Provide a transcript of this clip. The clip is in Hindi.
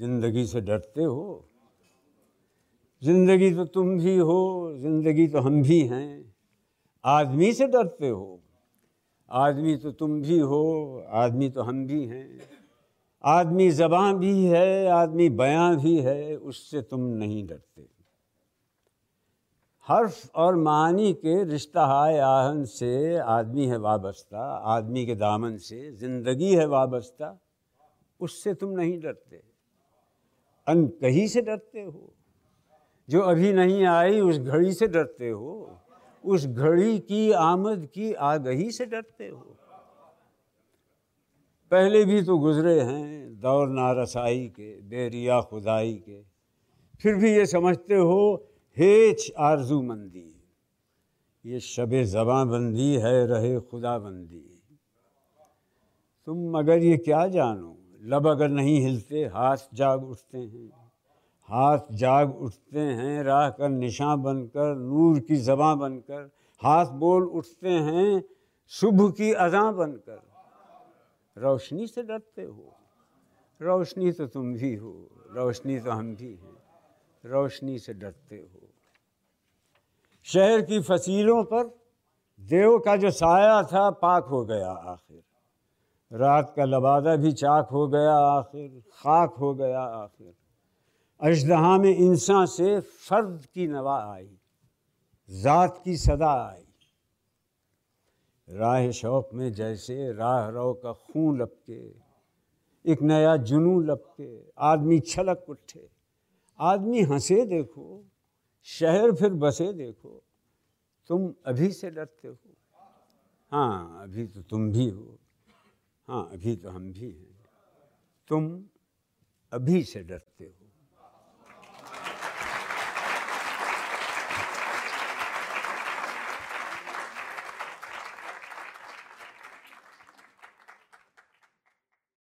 ज़िंदगी से डरते हो। ज़िंदगी तो तुम भी हो, ज़िंदगी तो हम भी हैं। आदमी से डरते हो। आदमी तो तुम भी हो, आदमी तो हम भी हैं। आदमी जबां भी है, आदमी बयां भी है, उससे तुम नहीं डरते। हर्फ और मानी के रिश्ता हाय आहन से आदमी है वाबस्ता, आदमी के दामन से ज़िंदगी है वाबस्ता, उससे तुम नहीं डरते। अन कहीं से डरते हो? जो अभी नहीं आई, उस घड़ी से डरते हो? उस घड़ी की आमद की आगही से डरते हो? पहले भी तो गुजरे हैं दौर नारसाई के, बेरिया खुदाई के। फिर भी ये समझते हो, हेच आरज़ू मंदी। ये शब बंदी है, रहे खुदा बंदी। तुम मगर ये क्या जानो लब अगर नहीं हिलते, हाथ जाग उठते हैं। हाथ जाग उठते हैं, राह कर निशान बनकर, नूर की जबां बनकर। हाथ बोल उठते हैं, शुभ की अजा बनकर। रोशनी से डरते हो। रोशनी तो तुम भी हो, रोशनी तो हम भी हैं। रोशनी से डरते हो। शहर की फसीलों पर देव का जो साया था, पाक हो गया आखिर। रात का लबादा भी चाक हो गया, आखिर खाक हो गया, आखिर। अजदहा में इंसान से फ़र्द की नवा आई, ज़ात की सदा आई। राह शौक में जैसे राह रो का खून लपके, एक नया जुनू लपके, आदमी छलक उठे। आदमी हंसे देखो, शहर फिर बसे देखो, तुम अभी से डरते हो। हाँ अभी तो तुम भी हो। हाँ अभी तो हम भी हैं। तुम अभी से डरते हो।